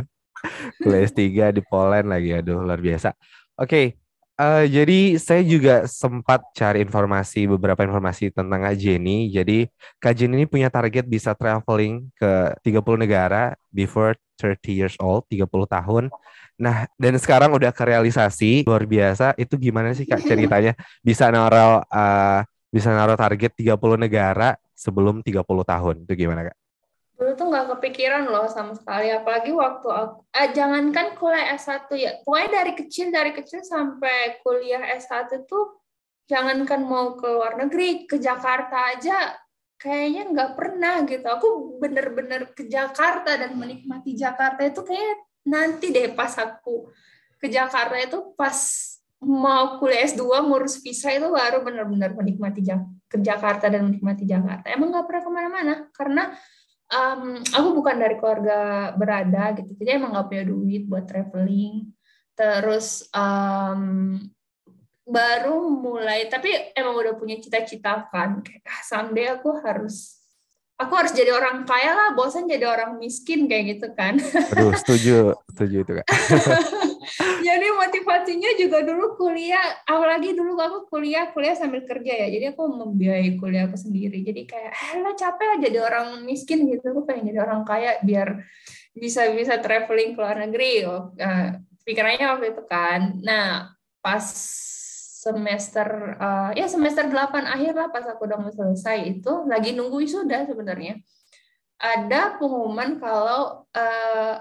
kuliah S3 di Poland lagi, aduh luar biasa. Oke, okay, Uh, jadi saya juga sempat cari informasi beberapa informasi tentang Kak Jenny. Jadi Kak Jenny ini punya target bisa traveling ke 30 negara before 30 years old, 30 tahun. Nah, dan sekarang udah kerealisasi luar biasa. Itu gimana sih Kak ceritanya bisa naruh uh, bisa naruh target 30 negara sebelum 30 tahun. Itu gimana Kak? Dulu tuh nggak kepikiran loh sama sekali apalagi waktu aku eh, jangankan kuliah S1 ya pokoknya dari kecil dari kecil sampai kuliah S1 tuh jangankan mau ke luar negeri ke Jakarta aja kayaknya nggak pernah gitu. Aku bener-bener ke Jakarta dan menikmati Jakarta itu kayak nanti deh pas aku ke Jakarta itu pas mau kuliah S2 ngurus visa itu baru benar-benar menikmati ke Jakarta dan menikmati Jakarta. Emang nggak pernah ke mana-mana karena um, aku bukan dari keluarga berada gitu, jadi emang nggak punya duit buat traveling. Terus um, baru mulai, tapi emang udah punya cita-cita kan, kayak ah, someday aku harus aku harus jadi orang kaya lah, bosan jadi orang miskin kayak gitu kan. Aduh, setuju, setuju itu kak. jadi motivasinya juga dulu kuliah, apalagi dulu aku kuliah kuliah sambil kerja ya, jadi aku membiayai kuliah aku sendiri. Jadi kayak, lah capek lah jadi orang miskin gitu, aku pengen jadi orang kaya biar bisa bisa traveling ke luar negeri. Uh, pikirannya waktu itu kan. Nah, pas semester uh, ya semester 8 akhir lah pas aku udah mau selesai itu lagi nunggu wisuda sebenarnya ada pengumuman kalau uh,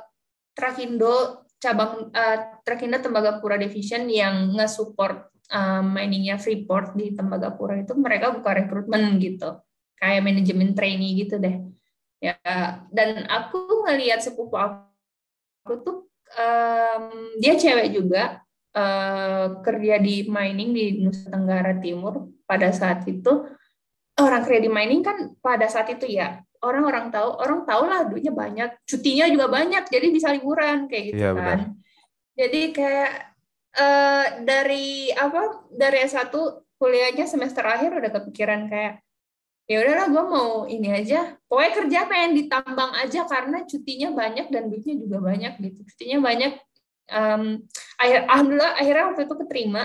Trakindo cabang uh, Trakindo Tembagapura Division yang nge-support uh, miningnya Freeport di Tembagapura itu mereka buka rekrutmen gitu. Kayak manajemen trainee gitu deh. Ya dan aku ngelihat sepupu aku tuh um, dia cewek juga uh, kerja di mining di Nusa Tenggara Timur pada saat itu orang di mining kan pada saat itu ya orang-orang tahu orang tahu lah duitnya banyak cutinya juga banyak jadi bisa liburan kayak gitu ya, kan. benar. jadi kayak uh, dari apa dari S1 kuliahnya semester akhir udah kepikiran kayak ya udahlah gue mau ini aja pokoknya kerja pengen ditambang aja karena cutinya banyak dan duitnya juga banyak gitu. Cutinya banyak um, akhir, alhamdulillah akhirnya waktu itu keterima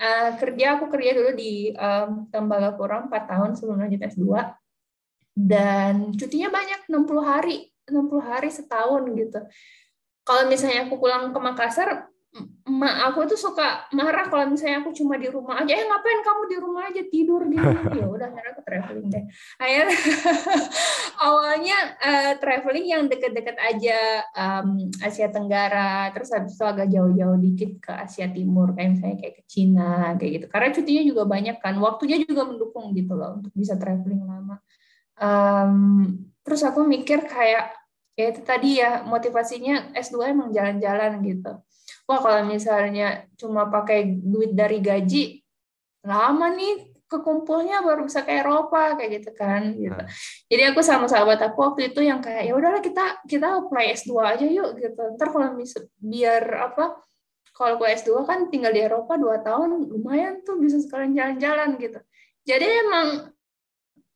uh, kerja aku kerja dulu di um, Tembagapura 4 tahun sebelum lanjut S2 dan cutinya banyak 60 hari 60 hari setahun gitu. Kalau misalnya aku pulang ke Makassar emak aku tuh suka marah kalau misalnya aku cuma di rumah aja. Eh ngapain kamu di rumah aja? Tidur di rumah. Ya udah akhirnya aku traveling deh. Akhirnya awalnya uh, traveling yang deket-deket aja um, Asia Tenggara. Terus habis itu agak jauh-jauh dikit ke Asia Timur kayak misalnya kayak ke Cina kayak gitu. Karena cutinya juga banyak kan waktunya juga mendukung gitu loh untuk bisa traveling lama. Um, terus aku mikir kayak ya itu tadi ya motivasinya S2 emang jalan-jalan gitu wah kalau misalnya cuma pakai duit dari gaji lama nih kekumpulnya baru bisa ke Eropa kayak gitu kan gitu. Nah. Jadi aku sama sahabat aku waktu itu yang kayak ya udahlah kita kita apply S2 aja yuk gitu. Ntar kalau bisa biar apa kalau gue S2 kan tinggal di Eropa 2 tahun lumayan tuh bisa sekalian jalan-jalan gitu. Jadi emang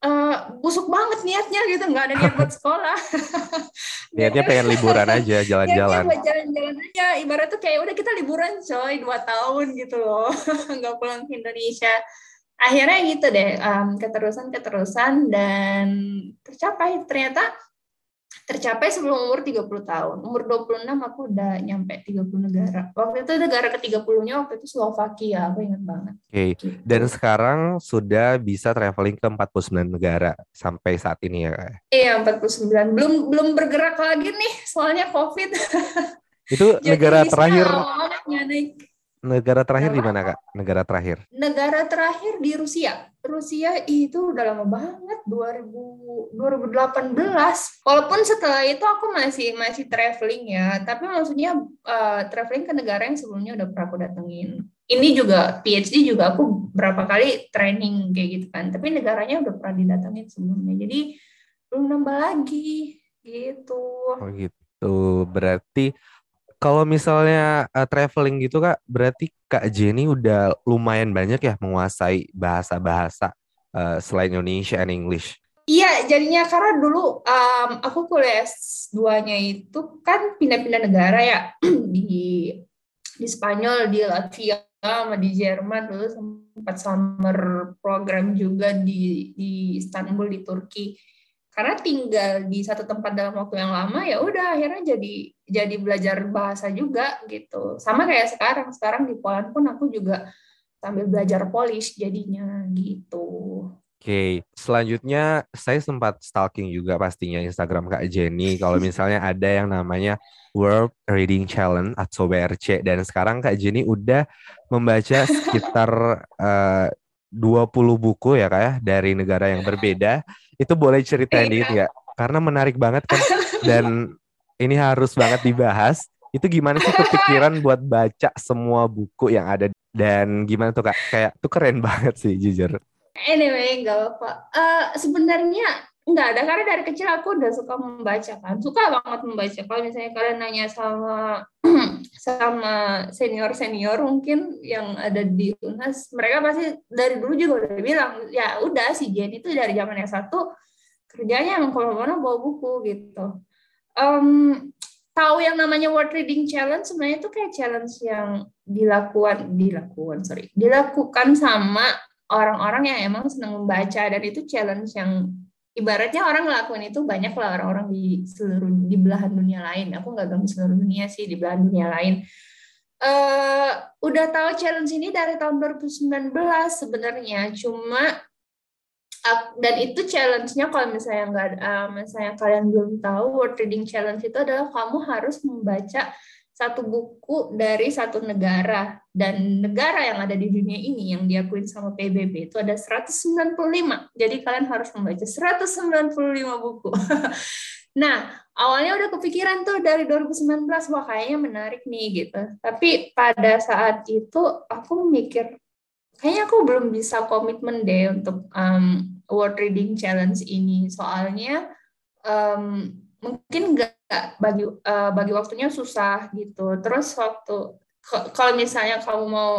uh, busuk banget niatnya gitu nggak ada niat buat sekolah niatnya pengen liburan aja jalan-jalan. Buat jalan-jalan aja. Ibarat tuh kayak udah kita liburan coy dua tahun gitu loh. Nggak pulang ke Indonesia. Akhirnya gitu deh um, keterusan keterusan dan tercapai. Ternyata tercapai sebelum umur 30 tahun. Umur 26 aku udah nyampe 30 negara. Waktu itu negara ke-30-nya waktu itu Slovakia, aku ingat banget. Oke. Okay. Gitu. Dan sekarang sudah bisa traveling ke 49 negara sampai saat ini ya, Kak? Iya, 49. Belum belum bergerak lagi nih soalnya Covid. Itu negara terakhir naik Negara terakhir di mana kak? Negara terakhir? Negara terakhir di Rusia. Rusia itu udah lama banget 2000 2018. Walaupun setelah itu aku masih masih traveling ya, tapi maksudnya uh, traveling ke negara yang sebelumnya udah pernah aku datengin. Ini juga PhD juga aku berapa kali training kayak gitu kan, tapi negaranya udah pernah didatengin sebelumnya. Jadi belum nambah lagi gitu. Oh gitu. Berarti kalau misalnya uh, traveling gitu kak, berarti kak Jenny udah lumayan banyak ya menguasai bahasa-bahasa uh, selain Indonesia and English. Iya, jadinya karena dulu um, aku kuliah S2-nya itu kan pindah-pindah negara ya di di Spanyol, di Latvia, sama di Jerman dulu sempat summer program juga di di Istanbul di Turki karena tinggal di satu tempat dalam waktu yang lama ya udah akhirnya jadi jadi belajar bahasa juga gitu sama kayak sekarang sekarang di Poland pun aku juga sambil belajar Polish jadinya gitu Oke, okay. selanjutnya saya sempat stalking juga pastinya Instagram Kak Jenny. Kalau misalnya ada yang namanya World Reading Challenge atau WRC dan sekarang Kak Jenny udah membaca sekitar uh, 20 buku ya Kak ya dari negara yang berbeda Itu boleh ceritain Iya. dikit nggak? Karena menarik banget kan dan ini harus banget dibahas. Itu gimana sih kepikiran buat baca semua buku yang ada dan gimana tuh kak? Kayak tuh keren banget sih jujur. Anyway, nggak apa-apa. Eh, sebenarnya nggak ada karena dari kecil aku udah suka membaca kan, suka banget membaca. Kalau misalnya kalian nanya sama sama senior senior mungkin yang ada di Unas, mereka pasti dari dulu juga udah bilang ya udah si Jen itu dari zaman yang satu kerjanya emang ke mana-mana bawa buku gitu. Em, tahu yang namanya World Reading Challenge sebenarnya itu kayak challenge yang dilakukan dilakukan sorry dilakukan sama orang-orang yang emang senang membaca dan itu challenge yang ibaratnya orang ngelakuin itu banyak lah orang-orang di seluruh di belahan dunia lain. Aku nggak ganggu seluruh dunia sih di belahan dunia lain. eh udah tahu challenge ini dari tahun 2019 sebenarnya, cuma dan itu challenge-nya kalau misalnya nggak eh, misalnya kalian belum tahu World Reading Challenge itu adalah kamu harus membaca satu buku dari satu negara dan negara yang ada di dunia ini yang diakuin sama PBB itu ada 195. Jadi kalian harus membaca 195 buku. nah, awalnya udah kepikiran tuh dari 2019 wah kayaknya menarik nih gitu. Tapi pada saat itu aku mikir kayaknya aku belum bisa komitmen deh untuk um, World Reading Challenge ini. Soalnya um, mungkin nggak bagi uh, bagi waktunya susah gitu. Terus waktu kalau misalnya kamu mau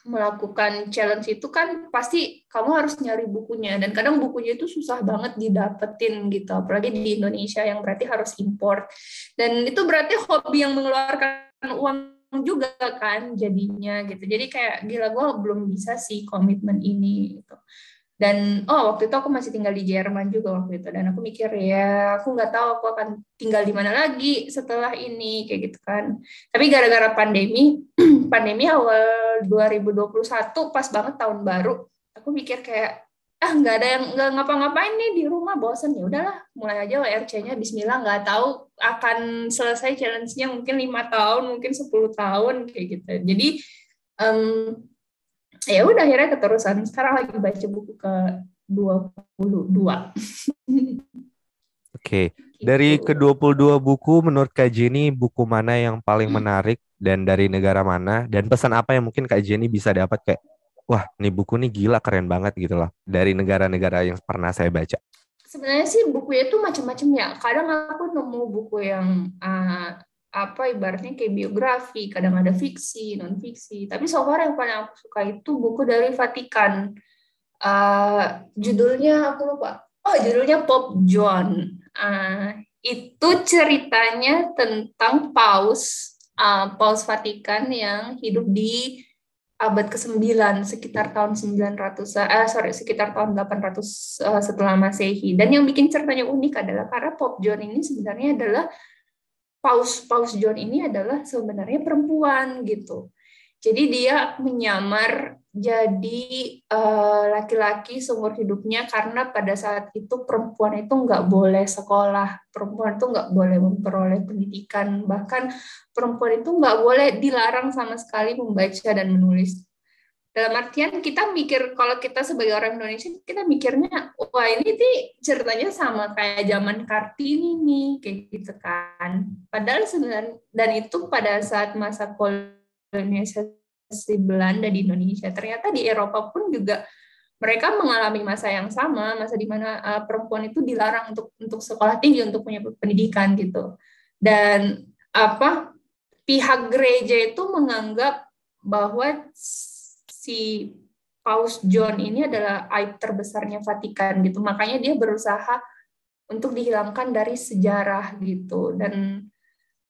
melakukan challenge itu kan pasti kamu harus nyari bukunya. Dan kadang bukunya itu susah banget didapetin gitu. Apalagi di Indonesia yang berarti harus import. Dan itu berarti hobi yang mengeluarkan uang juga kan jadinya gitu. Jadi kayak gila gue belum bisa sih komitmen ini gitu dan oh waktu itu aku masih tinggal di Jerman juga waktu itu. Dan aku mikir ya aku nggak tahu aku akan tinggal di mana lagi setelah ini kayak gitu kan. Tapi gara-gara pandemi pandemi awal 2021 pas banget tahun baru aku mikir kayak ah nggak ada yang nggak ngapa-ngapain nih di rumah bosen. Ya udahlah mulai aja WRC-nya Bismillah nggak tahu akan selesai challenge-nya mungkin lima tahun mungkin 10 tahun kayak gitu. Jadi em, ya udah akhirnya keterusan sekarang lagi baca buku ke 22 Oke, dari Gitu. ke-22 buku menurut Kak Jenny buku mana yang paling menarik dan dari negara mana dan pesan apa yang mungkin Kak Jenny bisa dapat kayak wah, nih buku nih gila keren banget gitu loh dari negara-negara yang pernah saya baca. sebenarnya sih bukunya itu macam-macam ya. Kadang aku nemu buku yang uh, apa ibaratnya kayak biografi, kadang ada fiksi, non fiksi. Tapi so far yang paling aku suka itu buku dari Vatikan. Uh, judulnya aku lupa. Oh, judulnya Pop John. Uh, itu ceritanya tentang paus uh, paus Vatikan yang hidup di abad ke-9 sekitar tahun 900 eh sorry sekitar tahun 800 uh, setelah Masehi. Dan yang bikin ceritanya unik adalah karena Pop John ini sebenarnya adalah paus paus John ini adalah sebenarnya perempuan gitu. Jadi dia menyamar jadi uh, laki-laki seumur hidupnya karena pada saat itu perempuan itu nggak boleh sekolah, perempuan itu nggak boleh memperoleh pendidikan, bahkan perempuan itu nggak boleh dilarang sama sekali membaca dan menulis. Dalam artian kita mikir kalau kita sebagai orang Indonesia kita mikirnya wah ini sih ceritanya sama kayak zaman Kartini nih kayak gitu kan. Padahal sebenarnya dan itu pada saat masa kolonisasi Belanda di Indonesia. Ternyata di Eropa pun juga mereka mengalami masa yang sama, masa di mana uh, perempuan itu dilarang untuk untuk sekolah tinggi, untuk punya pendidikan gitu. Dan apa pihak gereja itu menganggap bahwa si Paus John ini adalah aib terbesarnya Vatikan gitu. Makanya dia berusaha untuk dihilangkan dari sejarah gitu. Dan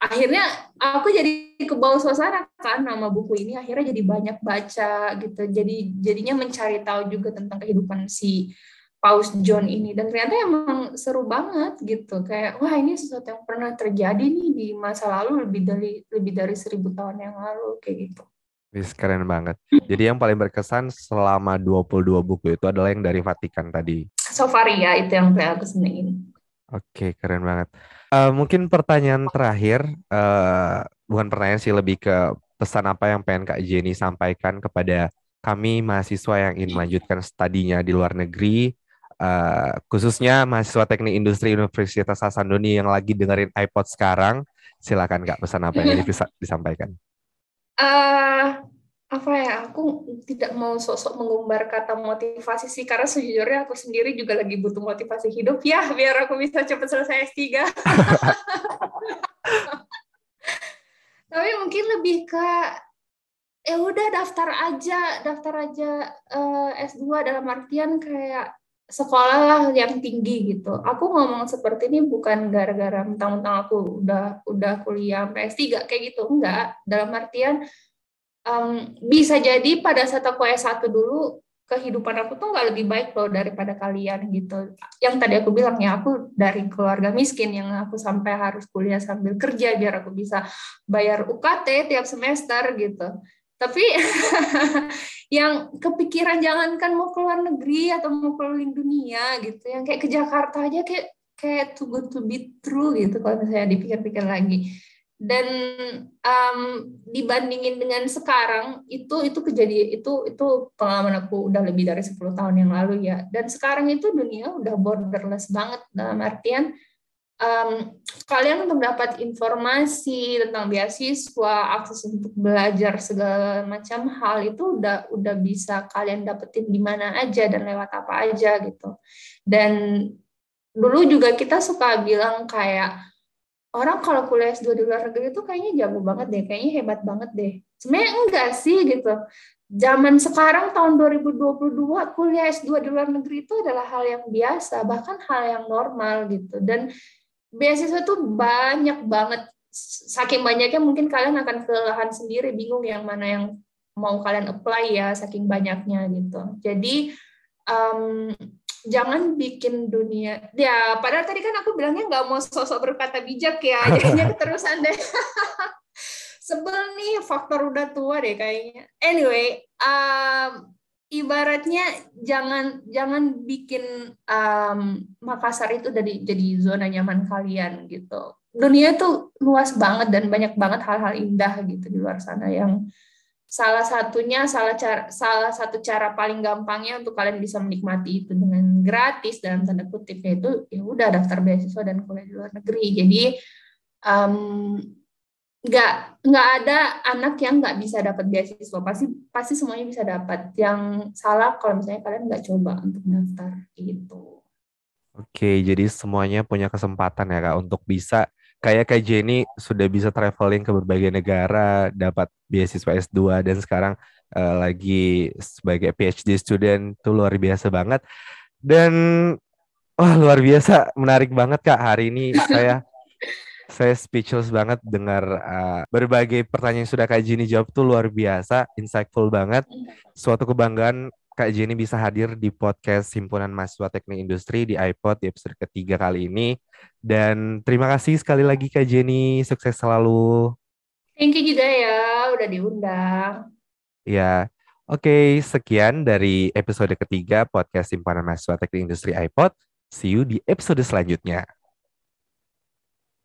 akhirnya aku jadi ke bawah suasana kan nama buku ini. Akhirnya jadi banyak baca gitu. Jadi jadinya mencari tahu juga tentang kehidupan si Paus John ini. Dan ternyata emang seru banget gitu. Kayak wah ini sesuatu yang pernah terjadi nih di masa lalu lebih dari lebih dari seribu tahun yang lalu kayak gitu Wis keren banget. Jadi yang paling berkesan selama 22 buku itu adalah yang dari Vatikan tadi. so far ya itu yang aku senengin Oke, keren banget. Uh, mungkin pertanyaan terakhir, uh, bukan pertanyaan sih, lebih ke pesan apa yang pengen Kak Jenny sampaikan kepada kami mahasiswa yang ingin melanjutkan studinya di luar negeri, uh, khususnya mahasiswa teknik industri Universitas Hasanuddin yang lagi dengerin iPod sekarang, silakan Kak pesan apa yang bisa disampaikan. Uh, apa ya aku tidak mau sok-sok mengumbar kata motivasi sih karena sejujurnya aku sendiri juga lagi butuh motivasi hidup. Ya biar aku bisa cepat selesai S3 tapi mungkin lebih ke ya udah daftar aja daftar aja uh, eh, S2 dalam artian kayak sekolah lah yang tinggi gitu aku ngomong seperti ini bukan gara-gara mentang-mentang aku udah udah kuliah S3 kayak gitu enggak dalam artian um, bisa jadi pada saat aku S1 dulu kehidupan aku tuh nggak lebih baik loh daripada kalian gitu. Yang tadi aku bilang ya aku dari keluarga miskin yang aku sampai harus kuliah sambil kerja biar aku bisa bayar UKT tiap semester gitu. Tapi yang kepikiran jangankan mau keluar negeri atau mau keliling dunia gitu, yang kayak ke Jakarta aja kayak kayak too good to be true gitu kalau misalnya dipikir-pikir lagi. Dan um, dibandingin dengan sekarang itu itu kejadian itu itu pengalaman aku udah lebih dari 10 tahun yang lalu ya. Dan sekarang itu dunia udah borderless banget dalam artian um, kalian untuk dapat informasi tentang beasiswa akses untuk belajar segala macam hal itu udah udah bisa kalian dapetin di mana aja dan lewat apa aja gitu dan dulu juga kita suka bilang kayak orang kalau kuliah S2 di luar negeri itu kayaknya jago banget deh, kayaknya hebat banget deh. Sebenarnya enggak sih gitu. Zaman sekarang tahun 2022 kuliah S2 di luar negeri itu adalah hal yang biasa, bahkan hal yang normal gitu. Dan beasiswa itu banyak banget. Saking banyaknya mungkin kalian akan kelelahan sendiri, bingung yang mana yang mau kalian apply ya, saking banyaknya gitu. Jadi um, jangan bikin dunia ya padahal tadi kan aku bilangnya nggak mau sosok berkata bijak ya jadinya keterusan deh sebel nih faktor udah tua deh kayaknya anyway um, ibaratnya jangan jangan bikin um, Makassar itu jadi jadi zona nyaman kalian gitu. Dunia itu luas banget dan banyak banget hal-hal indah gitu di luar sana yang salah satunya salah cara salah satu cara paling gampangnya untuk kalian bisa menikmati itu dengan gratis dalam tanda kutip yaitu ya udah daftar beasiswa dan kuliah di luar negeri. Jadi um, nggak nggak ada anak yang nggak bisa dapat beasiswa pasti pasti semuanya bisa dapat yang salah kalau misalnya kalian nggak coba untuk daftar itu oke jadi semuanya punya kesempatan ya kak untuk bisa kayak kayak Jenny sudah bisa traveling ke berbagai negara, dapat beasiswa S2 dan sekarang uh, lagi sebagai PhD student tuh luar biasa banget. Dan wah luar biasa, menarik banget Kak. Hari ini saya saya speechless banget dengar uh, berbagai pertanyaan yang sudah Kak Jenny jawab tuh luar biasa, insightful banget. Suatu kebanggaan Kak Jenny bisa hadir di podcast Himpunan Mahasiswa Teknik Industri di iPod di episode ketiga kali ini. Dan terima kasih sekali lagi Kak Jenny, sukses selalu. Thank you juga ya, udah diundang. Ya, oke okay, sekian dari episode ketiga podcast Simpanan Mahasiswa Teknik Industri iPod. See you di episode selanjutnya.